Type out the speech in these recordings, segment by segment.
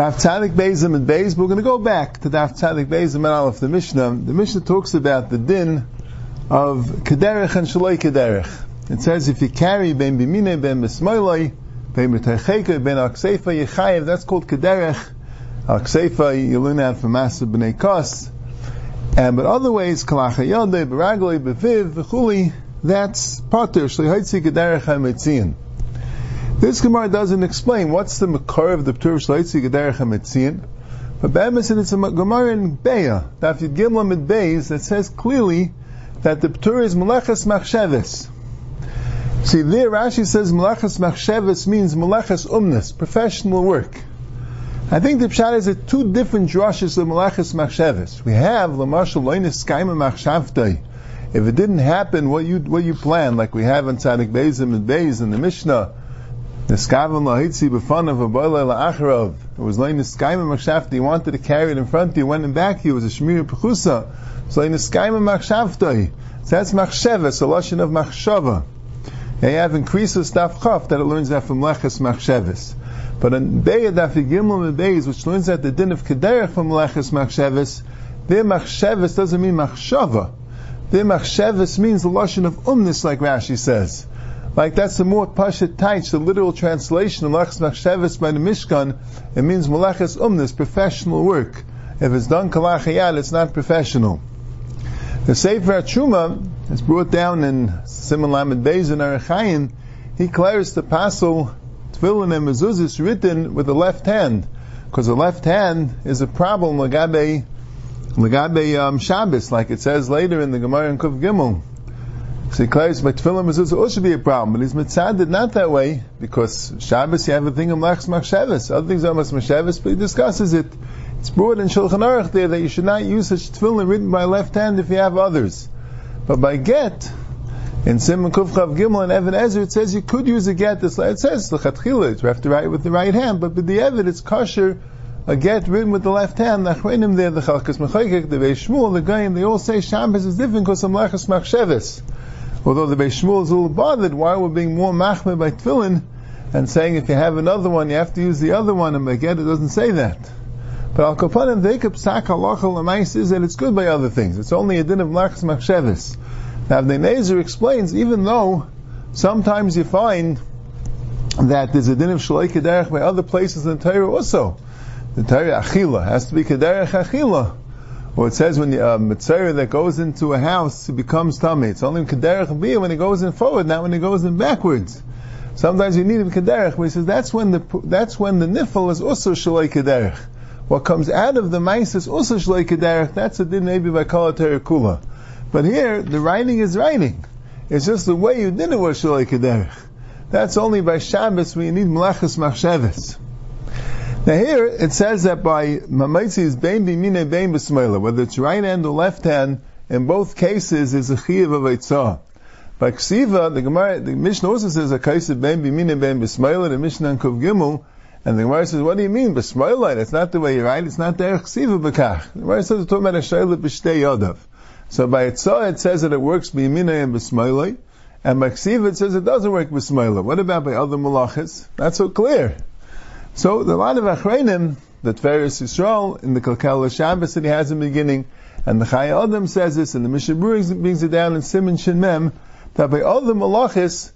Daf Tzadik Bezim and Bez, we're going to go back to Daf Tzadik Bezim and Aleph, the Mishnah. The Mishnah talks about the din of Kederech and Shaloi Kederech. It says if you carry Ben Bimine, Ben Bismoiloi, Ben B'Teicheka, Ben Akseifa, Yechayev, that's called Kederech. Akseifa, you learn that from Master B'nei Kos. And but other ways, Kalacha Yodei, B'Ragloi, B'Viv, V'Chuli, that's Pater, Shlihaitzi Kederech HaMetzion. This Gemara doesn't explain what's the makar of the Ptur Shleitzi Gederech HaMetzion. But Be'emes it's a Gemara in Beya, Daf Yud Gimel Mid Beis, that says clearly that the Ptur is Meleches Machsheves. See, there Rashi says Meleches Machsheves means Meleches Umnes, professional work. I think the Pshat is at two different drushes of Meleches Machsheves. We have Lamashal Loinis Skaima Machshavtei. If it didn't happen, what you what you planned, like we have in Tzadik Beizim and Beiz in the Mishnah, Niskavan lahitzi b'fanav aboyle la'acharov. It was like niskayim machshavta. He wanted to carry it in front you, went in back He was a shmir pechusa. So like niskayim machshavta. So that's machsheves, a lashon of machshava. They have increases daf chaf that it learns that from leches machsheves. But in Beya daf gimel Beis, which learns that the din of kederech from leches machsheves, their machsheves doesn't mean machshava. Their machsheves means the lashon of umnis, like Rashi says. Like that's the more pashat taich, the literal translation of Malachas Machsheves by the Mishkan. It means Malachas Umnis, professional work. If it's done kalachayat, it's not professional. The Sefer Truma is brought down in Simon Lamed Beis in. He declares the pasel Tefillin and Mezuzah written with the left hand, because the left hand is a problem legabe legabe um, Shabbos, like it says later in the Gemara in Kuf Gimel. So he claims by tefillah mezuzah also be a problem, but he's mitzaded not that way because Shabbos you have a thing of lachs machshavas. Other things are machshavas, but he discusses it. It's brought in Shulchan Aruch there that you should not use such tefillah written by left hand if you have others. But by get, in Simon Kufchav Gimel and Even HaEzer, it says you could use a get. It says lechatchila, you have to write with the right hand, but with the Evid, it's kosher. A get written with the left hand, the Achreinim there, the Chelkas Mechokek, the Beis Shmuel, the Goyim, they all say Shabbos is different because of Lachas Machsheves. Although the Beis Shmuel is a little bothered, why we're being more machmir by tefillin and saying if you have another one, you have to use the other one, and again, it doesn't say that. But al kapanim veikab sak halacha l'mais is that it's good by other things. It's only a din of lachs machshevis. Now, the Nezer explains, even though sometimes you find that there's a din of shalei kederech by other places in the Torah also. The Torah achila has to be kederech achila. Well, it says when a uh, that goes into a house, becomes tummy. It's only kederech biyah when it goes in forward, not when it goes in backwards. Sometimes you need a kederech, but he says that's when the that's when the nifel is also shalei kederech. What comes out of the mice is also shalei kederech. That's a din maybe by kol kula. But here the writing is writing. It's just the way you did it was shalei kederech. That's only by Shabbos when you need malachas machshavas. Now here it says that by mamaitzi is bein b'mine bein b'smeila, whether it's right hand or left hand, in both cases is a chiyav of eitzah. By ksiva, the Gemara, the Mishnah also says a of bein b'mine bein b'smeila, the Mishnah and Kov Gimel, and the Gemara says, what do you mean b'smeila? That's not the way you write. It's not the ksiva b'kach. The Gemara says it's talking about a shayla b'shtei yodav. So by eitzah it says that it works b'mine and b'smeila, and by ksiva it says it doesn't work b'smeila. What about by other malachas? Not so clear. So the lot of achreinim that Feres Yisrael in the Kalkal Shabbos that he has in the beginning, and the Chayei Adam says this, and the Mishnah brings it down in Simon Shin Mem, that by all the malachis,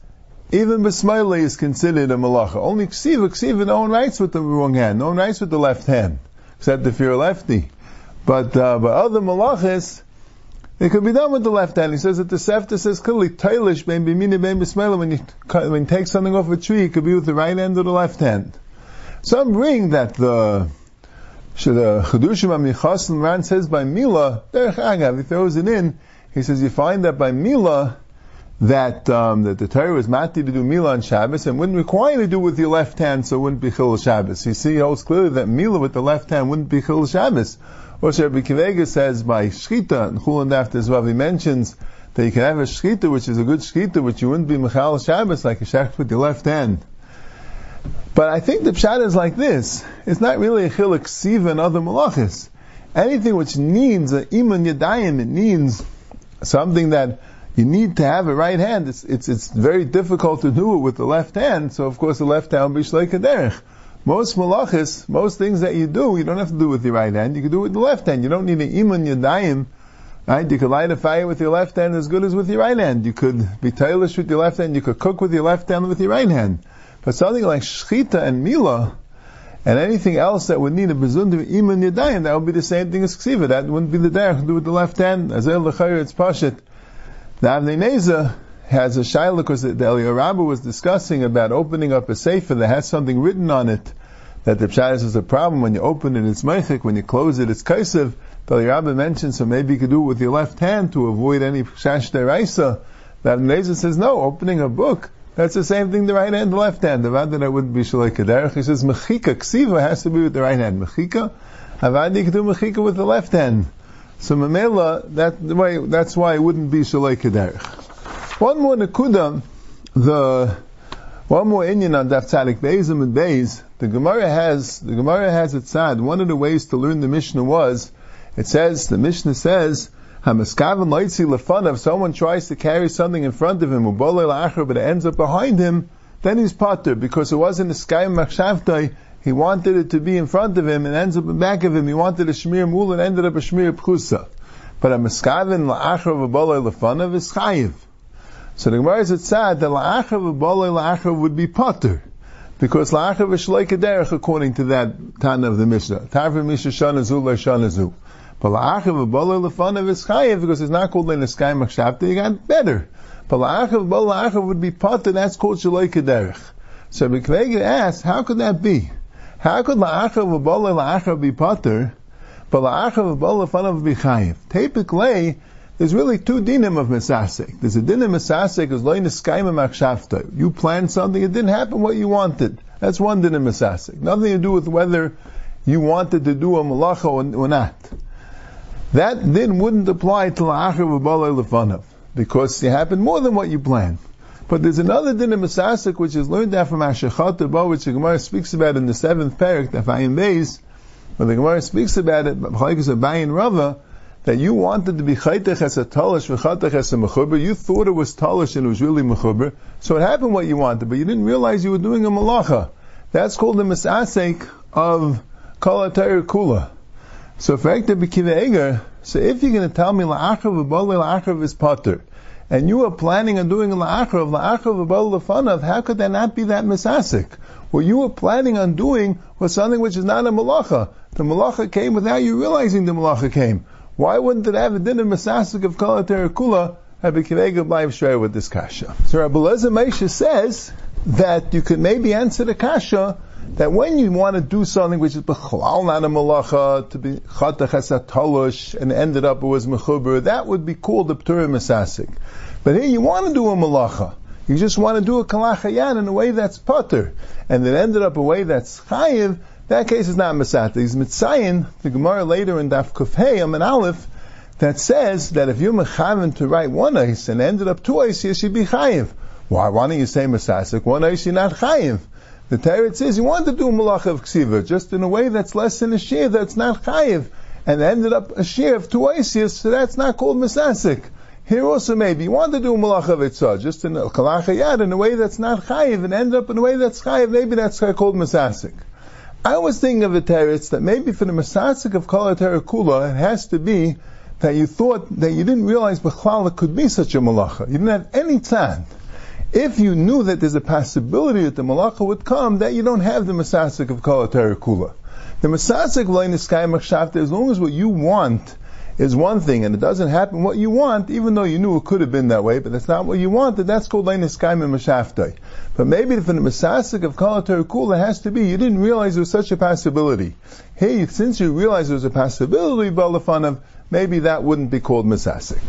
even Bismaili is considered a malacha. Only Ksiva, Ksiva, no one writes with the wrong hand, no one writes with the left hand, except if you're a lefty. But uh, by other malachis, it could be done with the left hand. He says that the Sefta says clearly, Tailish, ben bimini ben bismaila, when you, when you take something off a tree, it could be with the right hand or the left hand. Some bring that the the Chedushim Amichas Ran says by Mila, Derech Agav, he throws it in, he says you find that by Mila, that um, that the Torah was mati to do Mila on Shabbos and wouldn't require to do with your left hand, so it wouldn't be Chil Shabbos. You see, he holds clearly that Mila with the left hand wouldn't be Chil Shabbos. Or Rabbi Akiva Eiger says by Shchita, and Chulin after he mentions that you can have a Shchita, which is a good Shchita, which you wouldn't be Michal Shabbos, like a Shech with your left hand. But I think the pshat is like this. It's not really a chilik siva and other malachis. Anything which needs a iman yadayim, it needs something that you need to have a right hand. It's, it's, it's very difficult to do it with the left hand, so of course the left hand will be shleik derech. most malachis, most things that you do, you don't have to do with your right hand, you can do it with the left hand. You don't need an imun yadayim, right? You could light a fire with your left hand as good as with your right hand. You could be tailish with your left hand, you could cook with your left hand with your right hand. But something like shchita and mila, and anything else that would need a bezundim imun yadayim, that would be the same thing as ksiva. That wouldn't be the derech to do with the left hand. As el it's pashit. The Avnei has a shaila because the Eliyahu was discussing about opening up a sefer that has something written on it that the pshat is a problem when you open it it's meichik when you close it it's kaisev the Eliyahu mentioned so maybe you could do it with your left hand to avoid any shash deraisa that Neza says no opening a book that's the same thing the right hand the left hand. The that it wouldn't be shalai kaderech he says mechika ksiva has to be with the right hand. Mechika? Avadi do mechika with the left hand. So mamela that that's why it wouldn't be shalai kaderech one more Nakuda, the one more Indian on Daf Tzadik Beizim and Beiz. The Gemara has the Gemara has it said one of the ways to learn the Mishnah was it says the Mishnah says Hamaskavan Loitzi if someone tries to carry something in front of him but it ends up behind him, then he's potter because it wasn't a sky machshavtai. He wanted it to be in front of him and ends up in back of him. He wanted a shmir mul and ended up a shmir pchusa. But a miskaven la'achar v'bolei lefanav is chayiv. So the Gemara is sad that la'achav b'bolei la'achav would be potter. Because la'achav is shleik derech according to that Tana of the Mishnah. Tarva Mishnah shanazu le'shanazu. Because it's not called le'neskai machshavta, you got better. But la'achav b'bolei la'achav would be potter, that's called shleik derech. So Bikvega asks, how could that be? How could la'achav b'bolei la'achav be potter, but la'achav b'bolei lefanav be chayev? Typically, there's really two dinim of Mesasek. There's a din of Mesasek is loy niskayim You planned something, it didn't happen what you wanted. That's one din of Mesasek. Nothing to do with whether you wanted to do a malacha or not. That din wouldn't apply to la'achar v'balei lefanav, because it happened more than what you planned. But there's another din of Mesasek which is learned out from Ashachat which the Gemara speaks about in the seventh parak, the Fayin Beis, where the Gemara speaks about it, Chalaikas of Bayin Rava, that you wanted to be chaytech as a talish v'chatech as a mechuber. You thought it was talish and it was really mechuber. So it happened what you wanted, but you didn't realize you were doing a malacha. That's called the misasek of kol kula. So Eger, so if you're going to tell me la'achav v'bali la'achav is potter, and you are planning on doing la'achav, la'achav v'bali la'fanav, how could that not be that misasek? What you were planning on doing was something which is not a malacha. The malacha came without you realizing the malacha came. Why wouldn't it have a din of Masasik of Kala Terakula have a Kinega by Shreya with this Kasha? So Rabbi Lezer says that you could maybe answer the Kasha that when you want to do something which is Bechlal not a Malacha, to be Tolush, and ended up it was Mechuber, that would be called the Ptura Masasik. But here you want to do a Malacha. You just want to do a Kalachayan in a way that's Potter. And it ended up a way that's Chayiv, that case is not Masata. He's Mitzayin, the Gemara later in Daf Kufhei, and Aleph, that says that if you're Mechavan to write one ice and ended up two ice, you should be Chayiv. Why, why don't you say Masasik? One ice, you're not Chayiv. The Torah says you want to do Malach of Ksiva, just in a way that's less than a shear, that's not Chayiv. And ended up a shear of two so that's not called Masasik. Here also maybe you want to do Malach of Itzah, just in a Kalachayad, in a way that's not Chayiv, and end up in a way that's Chayiv, maybe that's called Masasik. I was thinking of a teretz that maybe for the Masasik of Kala Kula, it has to be that you thought that you didn't realize Bechlala could be such a malacha. You didn't have any tzad. If you knew that there's a possibility that the malacha would come, that you don't have the Masasik of Kala Kula. The Masasik Sky Machshavta, as long as what you want is one thing and it doesn't happen what you want, even though you knew it could have been that way, but that's not what you wanted, that's called Leinis Kaim Mashaftai. But maybe for the Masasik of Kalatar Kul, it has to be, you didn't realize there was such a possibility. Hey, since you realized there was a possibility, Balafanav, maybe that wouldn't be called Masasik.